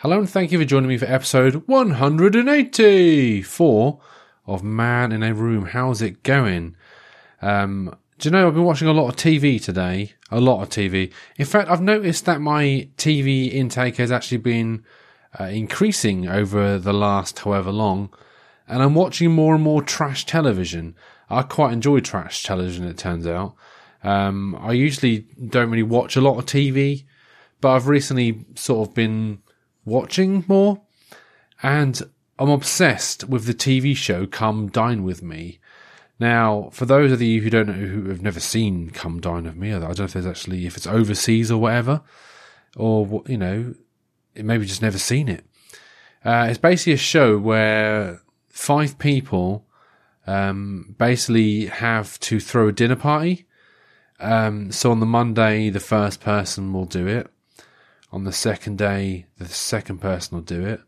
Hello and thank you for joining me for episode 184 of Man in a Room. How's it going? Um, do you know I've been watching a lot of TV today? A lot of TV. In fact, I've noticed that my TV intake has actually been uh, increasing over the last however long, and I'm watching more and more trash television. I quite enjoy trash television, it turns out. Um, I usually don't really watch a lot of TV, but I've recently sort of been watching more, and I'm obsessed with the TV show Come Dine With Me. Now, for those of you who don't know, who have never seen Come Dine With Me, I don't know if there's actually, if it's overseas or whatever, or, you know, maybe just never seen it. Uh, it's basically a show where five people, um, basically have to throw a dinner party. Um, so on the Monday, the first person will do it. On the second day, the second person will do it.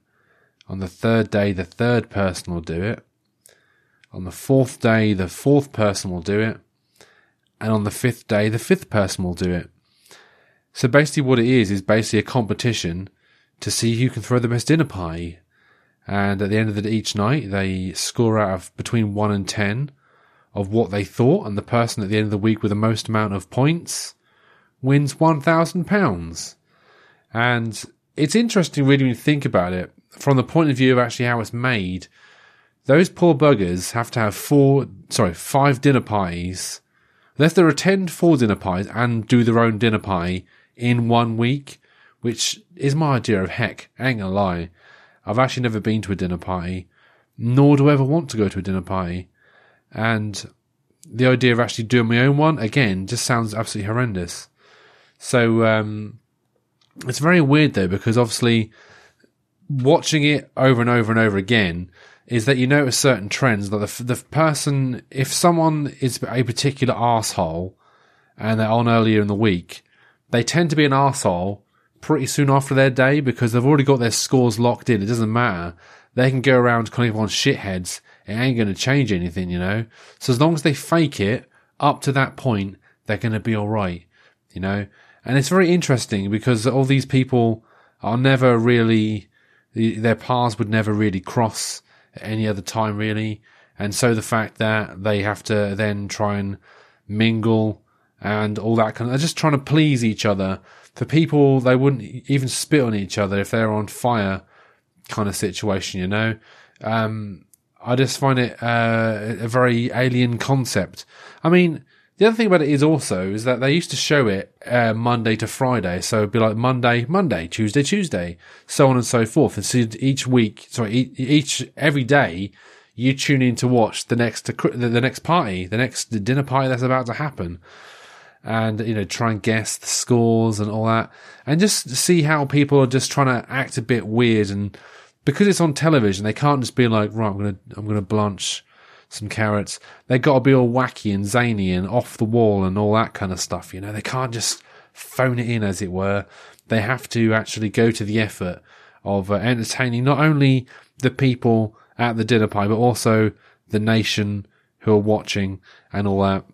On the third day, the third person will do it. On the fourth day, the fourth person will do it. And on the fifth day, the fifth person will do it. So basically what it is, is basically a competition to see who can throw the best dinner pie. And at the end of the, each night, they score out of between one and ten of what they thought. And the person at the end of the week with the most amount of points wins one thousand pounds. And it's interesting really when you think about it from the point of view of actually how it's made those poor buggers have to have four, sorry, five dinner parties. They have to attend four dinner parties and do their own dinner party in one week, which is my idea of heck. I ain't gonna lie. I've actually never been to a dinner party, nor do I ever want to go to a dinner party. And the idea of actually doing my own one, again, just sounds absolutely horrendous. So, um, it's very weird though, because obviously watching it over and over and over again, is that you notice certain trends. Like the, the person, if someone is a particular asshole and they're on earlier in the week, they tend to be an asshole pretty soon after their day because they've already got their scores locked in. It doesn't matter. They can go around calling everyone shitheads. It ain't going to change anything, you know? So as long as they fake it up to that point, they're going to be all right, you know? And it's very interesting because all these people are never really, their paths would never really cross at any other time really. And so the fact that they have to then try and mingle and all that kind of, they're just trying to please each other. For people, they wouldn't even spit on each other if they're on fire kind of situation, you know? Um, I just find it, uh, a very alien concept. I mean, the other thing about it is also is that they used to show it uh, Monday to Friday, so it'd be like Monday, Monday, Tuesday, Tuesday, so on and so forth. And so each week, sorry, each every day, you tune in to watch the next the next party, the next dinner party that's about to happen, and you know try and guess the scores and all that, and just see how people are just trying to act a bit weird. And because it's on television, they can't just be like, right, I'm gonna I'm gonna blanch some carrots. They've got to be all wacky and zany and off the wall and all that kind of stuff. You know, they can't just phone it in, as it were. They have to actually go to the effort of uh, entertaining not only the people at the dinner party, but also the nation who are watching and all that.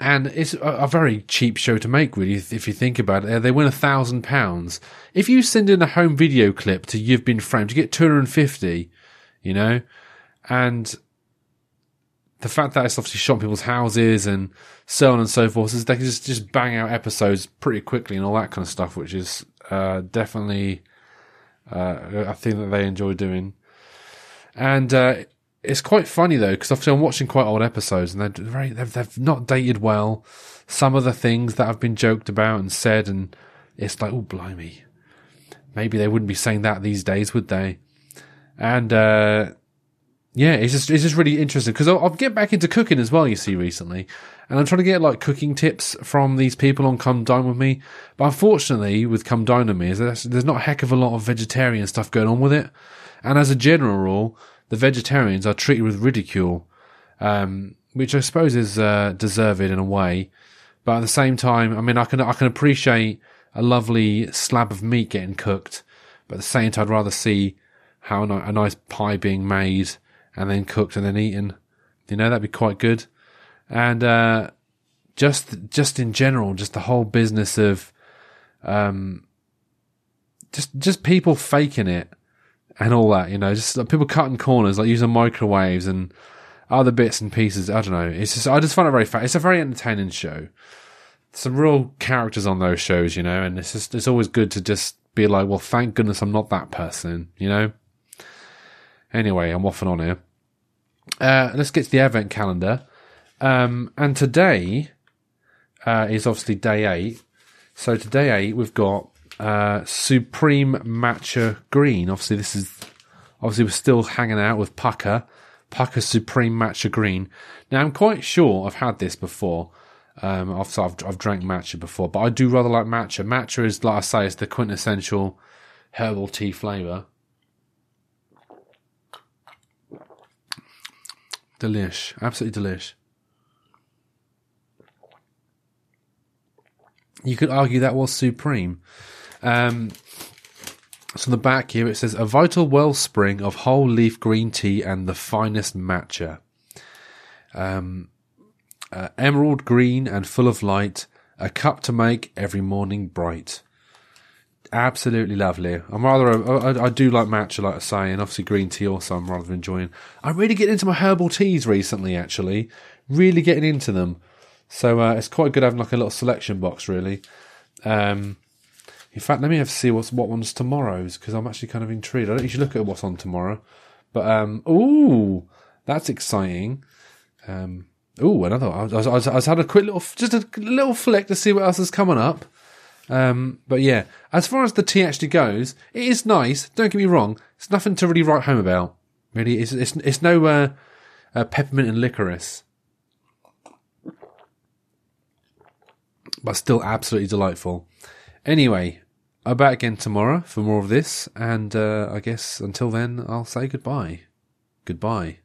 And it's a, a very cheap show to make, really, if you think about it. They win a thousand pounds. If you send in a home video clip to You've Been Framed, you get 250, you know? And the fact that it's obviously shot people's houses and so on and so forth is they can just, just bang out episodes pretty quickly and all that kind of stuff, which is uh, definitely uh, a thing that they enjoy doing. And uh, it's quite funny though, because obviously I'm watching quite old episodes and they're very they've, they've not dated well. Some of the things that have been joked about and said, and it's like, oh blimey, maybe they wouldn't be saying that these days, would they? And uh, yeah, it's just it's just really interesting because I'll, get back into cooking as well. You see, recently, and I'm trying to get like cooking tips from these people on Come Dine with Me. But unfortunately, with Come Dine with Me, there's, there's not a heck of a lot of vegetarian stuff going on with it. And as a general rule, the vegetarians are treated with ridicule, um, which I suppose is uh, deserved in a way. But at the same time, I mean, I can I can appreciate a lovely slab of meat getting cooked, but at the same time, I'd rather see how a nice pie being made and then cooked and then eaten. You know, that'd be quite good. And, uh, just, just in general, just the whole business of, um, just just people faking it and all that. You know, just like, people cutting corners, like using microwaves and other bits and pieces. I don't know. It's just I just find it very fun. It's a very entertaining show. Some real characters on those shows, you know, and it's just it's always good to just be like, well, thank goodness I'm not that person, you know. Anyway, I'm waffling on here. Uh, let's get to the advent calendar. Um, and today uh, is obviously day eight. So today eight, we've got uh, Supreme Matcha Green. Obviously, this is obviously we're still hanging out with Pucker. Pukka Supreme Matcha Green. Now, I'm quite sure I've had this before. Um, I've, I've, I've drank matcha before, but I do rather like matcha. Matcha is, like I say, it's the quintessential herbal tea flavour. Delish, absolutely delish. You could argue that was supreme. Um, so on the back here it says a vital wellspring of whole leaf green tea and the finest matcha. Um, uh, emerald green and full of light, a cup to make every morning bright. Absolutely lovely. I'm rather, I, do like matcha, like I say, and obviously green tea also I'm rather enjoying. I'm really getting into my herbal teas recently, actually. Really getting into them. So uh, it's quite good having like a little selection box, really. Um, in fact, let me have to see what's what one's tomorrow's because I'm actually kind of intrigued. I don't usually look at what's on tomorrow, but um, ooh, that's exciting. Um, ooh, another. I was, I I had a quick little, just a little flick to see what else is coming up. Um, but yeah, as far as the tea actually goes, it is nice. Don't get me wrong. It's nothing to really write home about. Really, it's it's, it's no uh, uh, peppermint and licorice, but still absolutely delightful. Anyway, I'm back again tomorrow for more of this, and uh, I guess until then, I'll say goodbye. Goodbye.